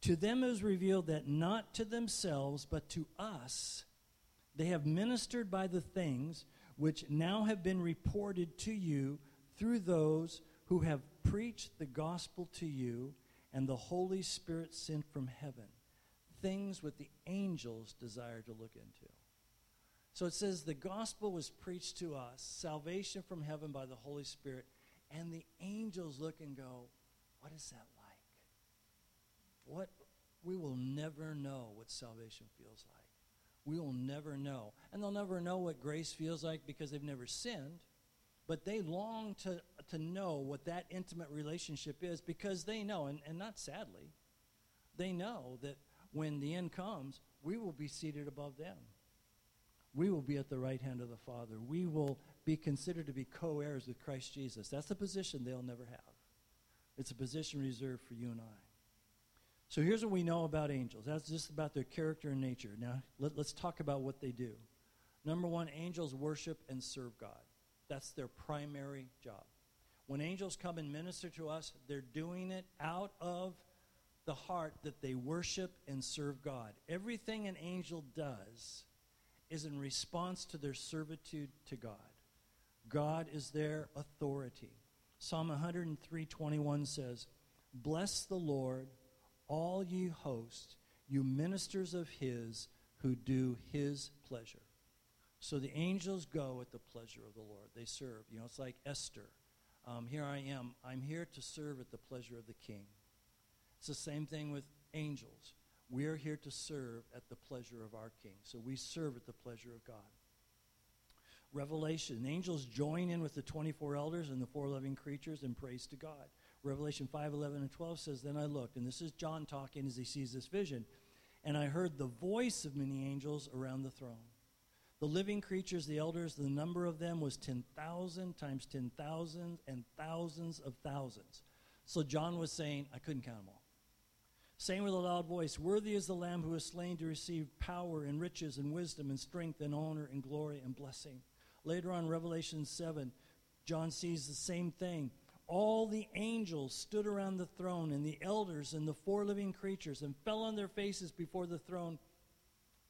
To them was revealed that not to themselves, but to us, they have ministered by the things which now have been reported to you through those who have preached the gospel to you and the Holy Spirit sent from heaven. Things what the angels desire to look into. So it says the gospel was preached to us, salvation from heaven by the Holy Spirit, and the angels look and go, What is that like? What we will never know what salvation feels like. We will never know. And they'll never know what grace feels like because they've never sinned. But they long to, to know what that intimate relationship is because they know, and, and not sadly, they know that when the end comes, we will be seated above them we will be at the right hand of the Father. We will be considered to be co heirs with Christ Jesus. That's a position they'll never have. It's a position reserved for you and I. So here's what we know about angels. That's just about their character and nature. Now, let, us talk about what they do. Number one, angels worship and serve God. That's their primary job. When angels come and minister to us, they're doing it out of the heart that they worship and serve God. Everything an angel does is in response to their servitude to God. God is their authority. Psalm 103:21 says, "Bless the Lord, all ye hosts, you ministers of his who do his pleasure." So the angels go at the pleasure of the Lord. They serve. You know, it's like Esther. Um, here I am. I'm here to serve at the pleasure of the king. It's the same thing with angels. We are here to serve at the pleasure of our King. So we serve at the pleasure of God. Revelation. Angels join in with the 24 elders and the four living creatures in praise to God. Revelation 5 11 and 12 says, Then I looked, and this is John talking as he sees this vision, and I heard the voice of many angels around the throne, The living creatures, the elders, the number of them was 10,000 times 10,000 and thousands of thousands. So John was saying, I couldn't count them all. Saying with a loud voice, Worthy is the Lamb who was slain to receive power and riches and wisdom and strength and honor and glory and blessing. Later on, Revelation 7, John sees the same thing. All the angels stood around the throne, and the elders and the four living creatures, and fell on their faces before the throne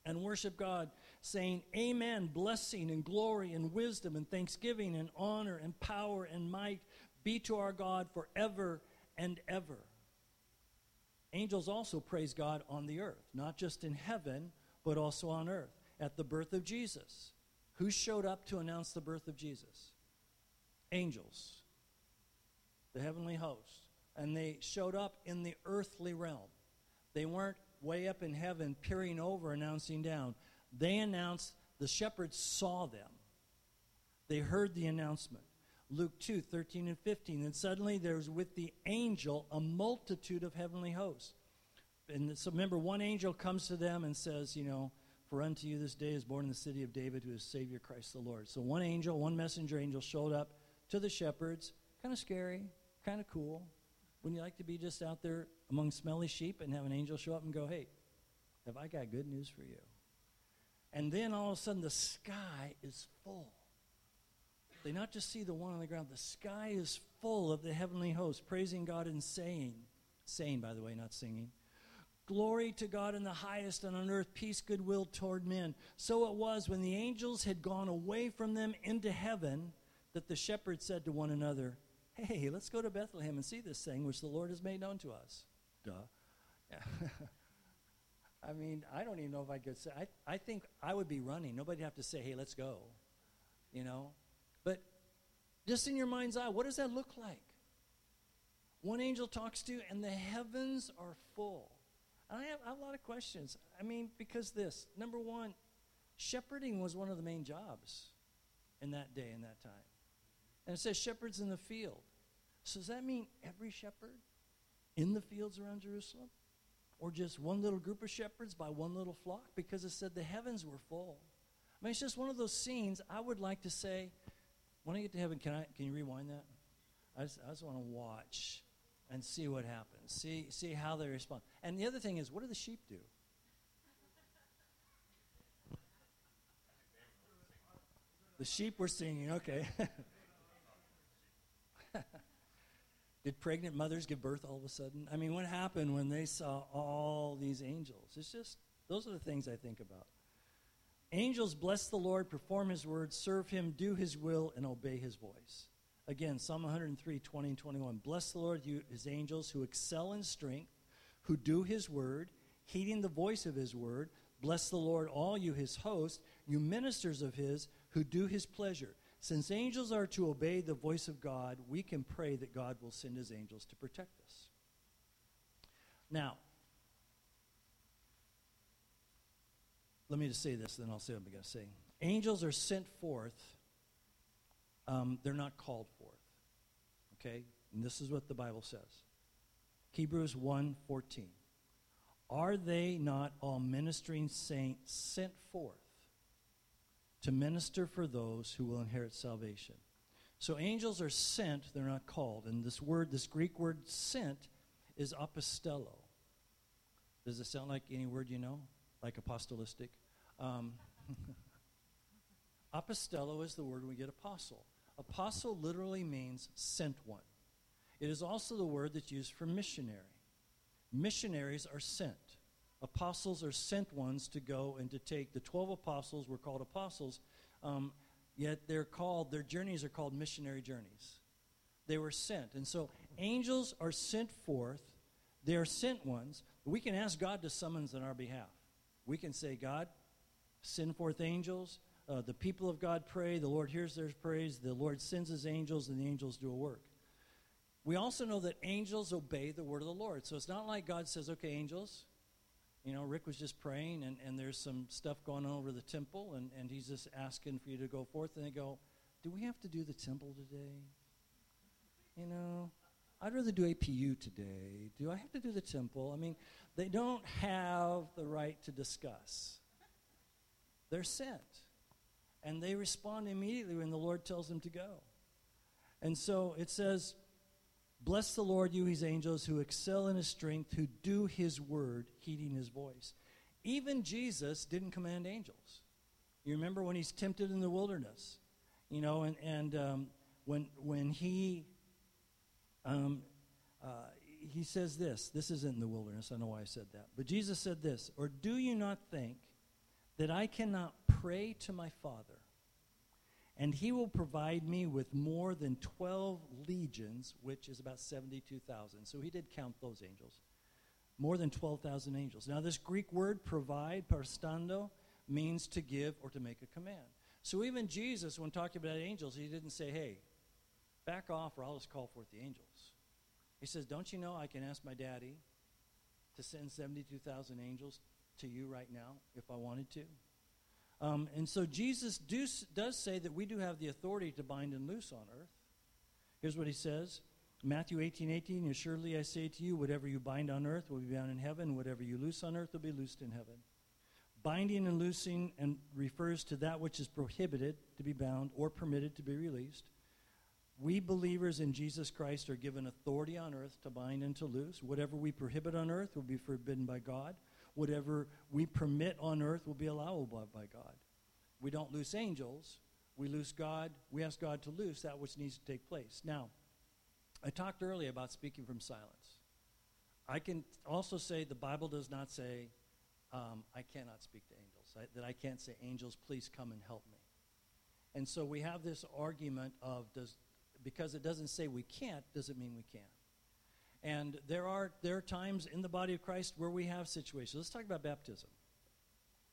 and worshiped God, saying, Amen, blessing and glory and wisdom and thanksgiving and honor and power and might be to our God forever and ever. Angels also praise God on the earth, not just in heaven, but also on earth. At the birth of Jesus, who showed up to announce the birth of Jesus? Angels, the heavenly host. And they showed up in the earthly realm. They weren't way up in heaven peering over, announcing down. They announced, the shepherds saw them. They heard the announcement. Luke 2, 13 and 15. And suddenly there was with the angel a multitude of heavenly hosts. And so remember, one angel comes to them and says, you know, for unto you this day is born in the city of David who is Savior Christ the Lord. So one angel, one messenger angel showed up to the shepherds. Kind of scary, kind of cool. Wouldn't you like to be just out there among smelly sheep and have an angel show up and go, hey, have I got good news for you? And then all of a sudden the sky is full they not just see the one on the ground, the sky is full of the heavenly host, praising God and saying, saying, by the way, not singing, Glory to God in the highest, and on earth peace, goodwill toward men. So it was when the angels had gone away from them into heaven that the shepherds said to one another, Hey, let's go to Bethlehem and see this thing which the Lord has made known to us. Duh. I mean, I don't even know if I could say. I, I think I would be running. Nobody'd have to say, Hey, let's go. You know? But just in your mind's eye, what does that look like? One angel talks to you, and the heavens are full. And I have, I have a lot of questions. I mean, because this number one, shepherding was one of the main jobs in that day and that time. And it says shepherds in the field. So does that mean every shepherd in the fields around Jerusalem? Or just one little group of shepherds by one little flock? Because it said the heavens were full. I mean, it's just one of those scenes I would like to say, when I get to heaven, can I can you rewind that? I just, I just want to watch and see what happens. See see how they respond. And the other thing is, what do the sheep do? The sheep were singing. Okay. Did pregnant mothers give birth all of a sudden? I mean, what happened when they saw all these angels? It's just those are the things I think about. Angels bless the Lord, perform his word, serve him, do his will, and obey his voice. Again, Psalm 103, 20 and 21. Bless the Lord, you, his angels who excel in strength, who do his word, heeding the voice of his word. Bless the Lord, all you his hosts, you ministers of his who do his pleasure. Since angels are to obey the voice of God, we can pray that God will send his angels to protect us. Now, let me just say this, then I'll say what I'm going to say. Angels are sent forth, um, they're not called forth. Okay? And this is what the Bible says. Hebrews 1:14. Are they not all ministering saints sent forth to minister for those who will inherit salvation? So angels are sent, they're not called. And this word, this Greek word sent, is apostello. Does it sound like any word you know? Like apostolistic? Um, apostello is the word we get apostle. Apostle literally means sent one. It is also the word that's used for missionary. Missionaries are sent. Apostles are sent ones to go and to take. The 12 apostles were called apostles, um, yet they're called, their journeys are called missionary journeys. They were sent. And so angels are sent forth. They are sent ones. We can ask God to summons on our behalf. We can say, God, send forth angels. Uh, the people of God pray. The Lord hears their praise. The Lord sends his angels, and the angels do a work. We also know that angels obey the word of the Lord. So it's not like God says, okay, angels. You know, Rick was just praying, and, and there's some stuff going on over the temple, and, and he's just asking for you to go forth. And they go, do we have to do the temple today? You know, I'd rather do APU today. Do I have to do the temple? I mean, they don't have the right to discuss. They're sent. And they respond immediately when the Lord tells them to go. And so it says, Bless the Lord, you his angels, who excel in his strength, who do his word, heeding his voice. Even Jesus didn't command angels. You remember when he's tempted in the wilderness, you know, and, and um, when, when he, um, uh, he says this, this isn't in the wilderness, I know why I said that, but Jesus said this, or do you not think that I cannot pray to my Father, and he will provide me with more than 12 legions, which is about 72,000. So he did count those angels. More than 12,000 angels. Now, this Greek word, provide, parstando, means to give or to make a command. So even Jesus, when talking about angels, he didn't say, hey, back off or I'll just call forth the angels. He says, don't you know I can ask my daddy to send 72,000 angels to you right now if I wanted to? Um, and so Jesus do, does say that we do have the authority to bind and loose on earth. Here's what he says Matthew 18 18, Surely I say to you, whatever you bind on earth will be bound in heaven, whatever you loose on earth will be loosed in heaven. Binding and loosing and refers to that which is prohibited to be bound or permitted to be released. We believers in Jesus Christ are given authority on earth to bind and to loose. Whatever we prohibit on earth will be forbidden by God. Whatever we permit on earth will be allowable by God. We don't loose angels. We loose God. We ask God to loose that which needs to take place. Now, I talked earlier about speaking from silence. I can also say the Bible does not say um, I cannot speak to angels, I, that I can't say, angels, please come and help me. And so we have this argument of does, because it doesn't say we can't, does it mean we can't? And there are, there are times in the body of Christ where we have situations. Let's talk about baptism.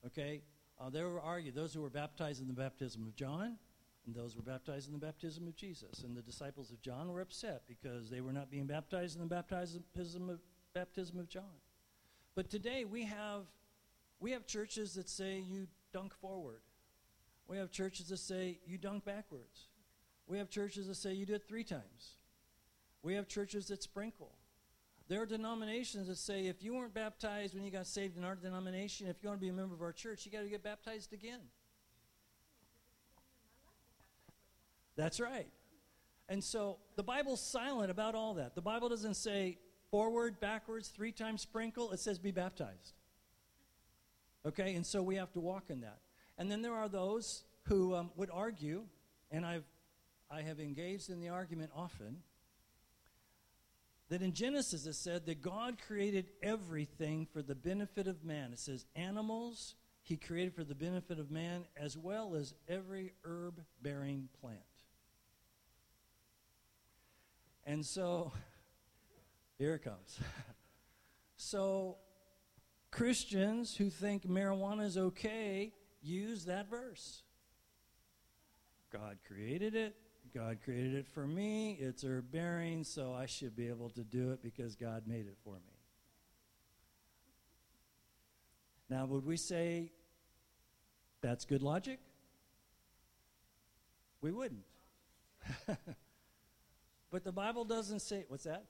Okay? Uh, there were argued those who were baptized in the baptism of John and those who were baptized in the baptism of Jesus. And the disciples of John were upset because they were not being baptized in the baptism of, baptism of John. But today we have we have churches that say you dunk forward. We have churches that say you dunk backwards. We have churches that say you do it three times. We have churches that sprinkle. There are denominations that say if you weren't baptized when you got saved in our denomination, if you want to be a member of our church, you got to get baptized again. That's right. And so the Bible's silent about all that. The Bible doesn't say forward, backwards, three times sprinkle. It says be baptized. Okay, and so we have to walk in that. And then there are those who um, would argue, and I've, I have engaged in the argument often, that in Genesis it said that God created everything for the benefit of man. It says animals he created for the benefit of man as well as every herb bearing plant. And so, here it comes. so, Christians who think marijuana is okay use that verse. God created it. God created it for me. It's herb bearing, so I should be able to do it because God made it for me. Now, would we say that's good logic? We wouldn't. but the Bible doesn't say, what's that?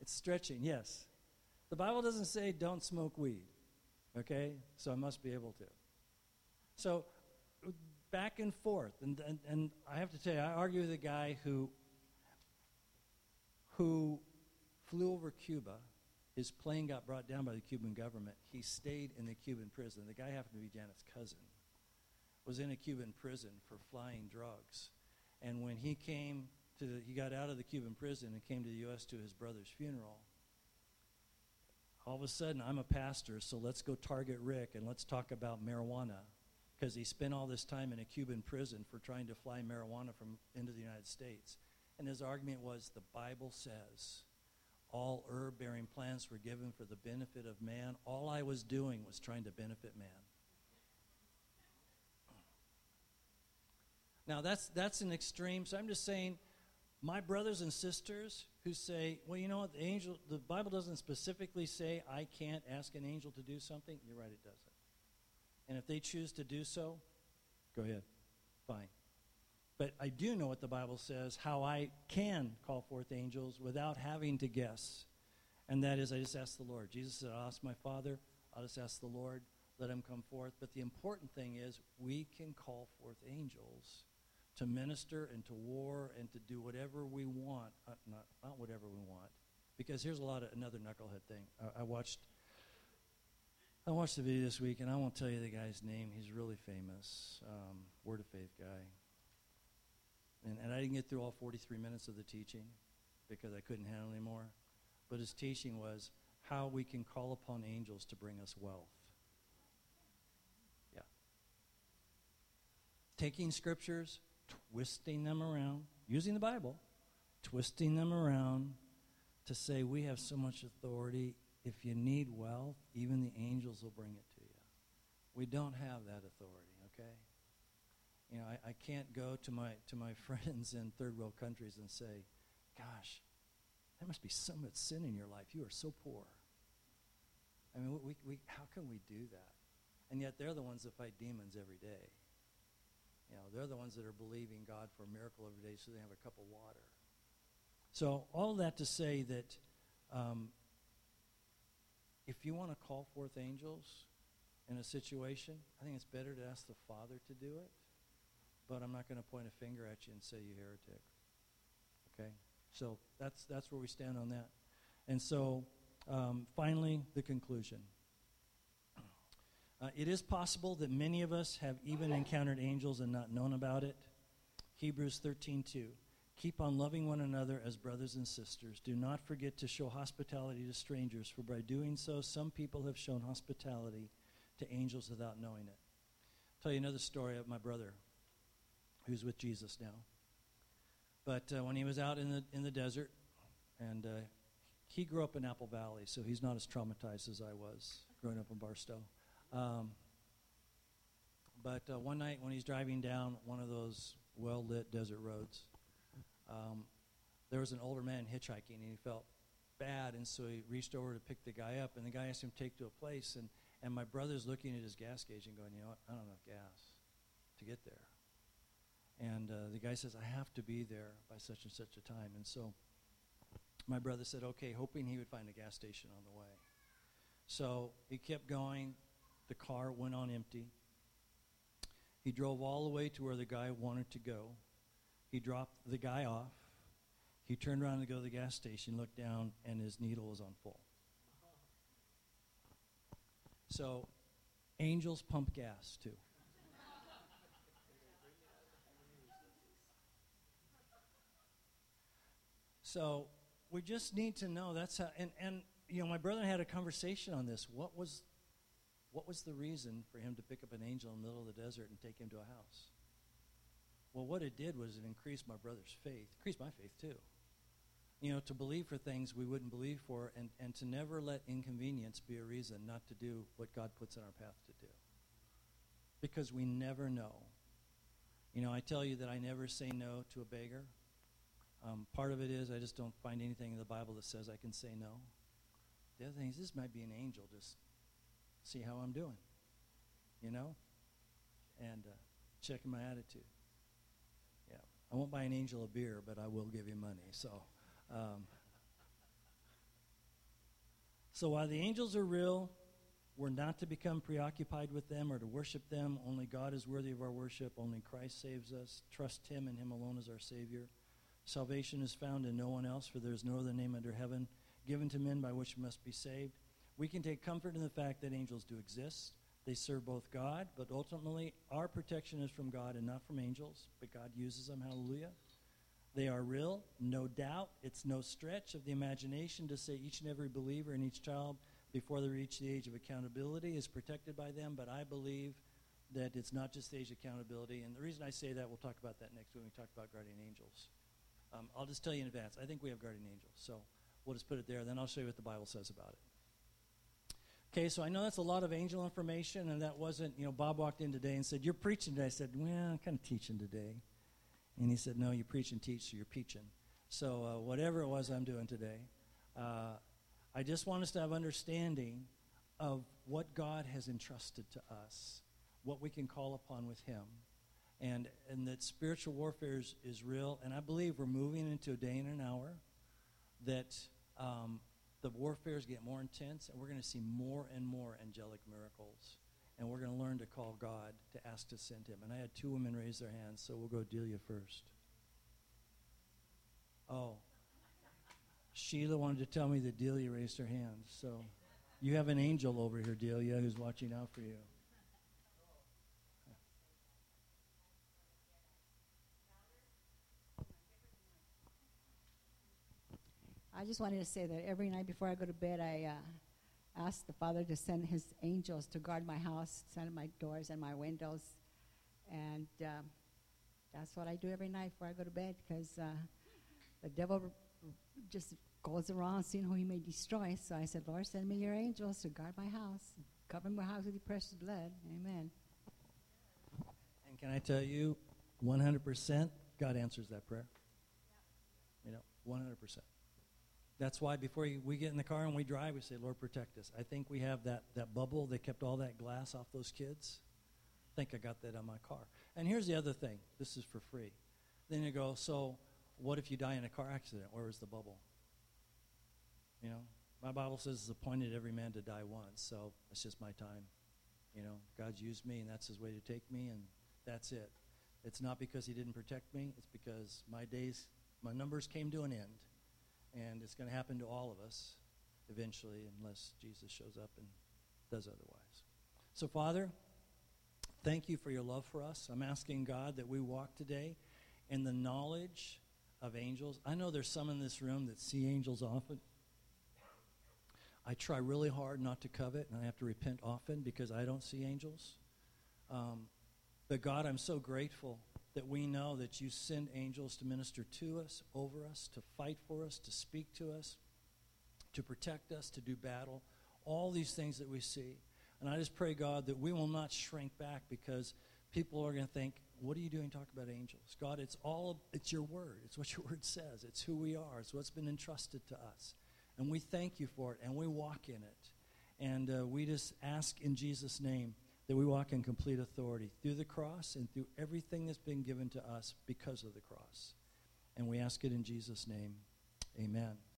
It's stretching, yes. The Bible doesn't say don't smoke weed, okay? So I must be able to. So back and forth. And, and, and I have to tell you, I argue with a guy who, who flew over Cuba. His plane got brought down by the Cuban government. He stayed in the Cuban prison. The guy happened to be Janet's cousin. Was in a Cuban prison for flying drugs. And when he came to the, he got out of the Cuban prison and came to the U.S. to his brother's funeral, all of a sudden I'm a pastor, so let's go target Rick and let's talk about marijuana. Because he spent all this time in a Cuban prison for trying to fly marijuana from into the United States. And his argument was the Bible says all herb bearing plants were given for the benefit of man. All I was doing was trying to benefit man. Now that's that's an extreme. So I'm just saying my brothers and sisters who say, well, you know what, the angel, the Bible doesn't specifically say I can't ask an angel to do something. You're right, it doesn't. And if they choose to do so, go ahead. Fine. But I do know what the Bible says, how I can call forth angels without having to guess. And that is, I just ask the Lord. Jesus said, I'll ask my Father, I'll just ask the Lord. let him come forth. But the important thing is we can call forth angels to minister and to war and to do whatever we want. Uh, not, not whatever we want. Because here's a lot of another knucklehead thing. I, I watched I watched the video this week, and I won't tell you the guy's name. He's really famous, um, Word of Faith guy. And, and I didn't get through all 43 minutes of the teaching because I couldn't handle anymore. But his teaching was how we can call upon angels to bring us wealth. Yeah. Taking scriptures, twisting them around, using the Bible, twisting them around to say we have so much authority. If you need wealth, even the angels will bring it to you. We don't have that authority, okay? You know, I, I can't go to my to my friends in third world countries and say, "Gosh, there must be so much sin in your life. You are so poor." I mean, we, we, how can we do that? And yet they're the ones that fight demons every day. You know, they're the ones that are believing God for a miracle every day so they have a cup of water. So all that to say that um, if you want to call forth angels in a situation, I think it's better to ask the Father to do it. But I'm not going to point a finger at you and say you heretic. Okay? So that's that's where we stand on that. And so um, finally, the conclusion. Uh, it is possible that many of us have even encountered angels and not known about it. Hebrews 13:2. Keep on loving one another as brothers and sisters. Do not forget to show hospitality to strangers, for by doing so, some people have shown hospitality to angels without knowing it. I'll tell you another story of my brother, who's with Jesus now. But uh, when he was out in the in the desert, and uh, he grew up in Apple Valley, so he's not as traumatized as I was growing up in Barstow. Um, but uh, one night when he's driving down one of those well lit desert roads, um, there was an older man hitchhiking, and he felt bad, and so he reached over to pick the guy up, and the guy asked him to take to a place, and, and my brother's looking at his gas gauge and going, you know what, I don't have gas to get there. And uh, the guy says, I have to be there by such and such a time. And so my brother said, okay, hoping he would find a gas station on the way. So he kept going. The car went on empty. He drove all the way to where the guy wanted to go. He dropped the guy off. He turned around to go to the gas station, looked down, and his needle was on full. So angels pump gas too. So we just need to know that's how and, and you know my brother had a conversation on this what was what was the reason for him to pick up an angel in the middle of the desert and take him to a house well what it did was it increased my brother's faith increased my faith too you know to believe for things we wouldn't believe for and, and to never let inconvenience be a reason not to do what god puts in our path to do because we never know you know i tell you that i never say no to a beggar um, part of it is I just don't find anything in the Bible that says I can say no. The other thing is this might be an angel. Just see how I'm doing, you know, and uh, checking my attitude. I won't buy an angel a beer, but I will give you money. So, um, so while the angels are real, we're not to become preoccupied with them or to worship them. Only God is worthy of our worship. Only Christ saves us. Trust Him and Him alone as our Savior. Salvation is found in no one else, for there is no other name under heaven given to men by which we must be saved. We can take comfort in the fact that angels do exist. They serve both God, but ultimately our protection is from God and not from angels, but God uses them. Hallelujah. They are real, no doubt. It's no stretch of the imagination to say each and every believer and each child before they reach the age of accountability is protected by them, but I believe that it's not just the age of accountability. And the reason I say that, we'll talk about that next when we talk about guardian angels. Um, I'll just tell you in advance. I think we have guardian angels. So we'll just put it there. Then I'll show you what the Bible says about it. Okay, so I know that's a lot of angel information, and that wasn't, you know, Bob walked in today and said, You're preaching today. I said, Well, I'm kind of teaching today. And he said, No, you preach and teach, so you're preaching. So uh, whatever it was I'm doing today, uh, I just want us to have understanding of what God has entrusted to us, what we can call upon with Him and and that spiritual warfare is, is real. And I believe we're moving into a day and an hour that um, the warfares get more intense, and we're going to see more and more angelic miracles. and we're going to learn to call God to ask to send him. And I had two women raise their hands, so we'll go Delia first. Oh. Sheila wanted to tell me that Delia raised her hand. So you have an angel over here, Delia, who's watching out for you. I just wanted to say that every night before I go to bed, I uh, ask the Father to send His angels to guard my house, send my doors and my windows, and um, that's what I do every night before I go to bed because uh, the devil just goes around seeing who he may destroy. So I said, Lord, send me your angels to guard my house, cover my house with your precious blood. Amen. And can I tell you, 100%, God answers that prayer. You know, 100%. That's why before we get in the car and we drive, we say, Lord, protect us. I think we have that, that bubble. They kept all that glass off those kids. I think I got that on my car. And here's the other thing this is for free. Then you go, so what if you die in a car accident? Where is the bubble? You know, my Bible says it's appointed every man to die once, so it's just my time. You know, God's used me, and that's His way to take me, and that's it. It's not because He didn't protect me, it's because my days, my numbers came to an end. And it's going to happen to all of us eventually, unless Jesus shows up and does otherwise. So, Father, thank you for your love for us. I'm asking God that we walk today in the knowledge of angels. I know there's some in this room that see angels often. I try really hard not to covet, and I have to repent often because I don't see angels. Um, but God, I'm so grateful that we know that you send angels to minister to us, over us, to fight for us, to speak to us, to protect us, to do battle, all these things that we see. And I just pray, God, that we will not shrink back because people are going to think, what are you doing talking about angels? God, it's all, it's your word. It's what your word says. It's who we are. It's what's been entrusted to us. And we thank you for it, and we walk in it. And uh, we just ask in Jesus' name that we walk in complete authority through the cross and through everything that's been given to us because of the cross. And we ask it in Jesus' name. Amen.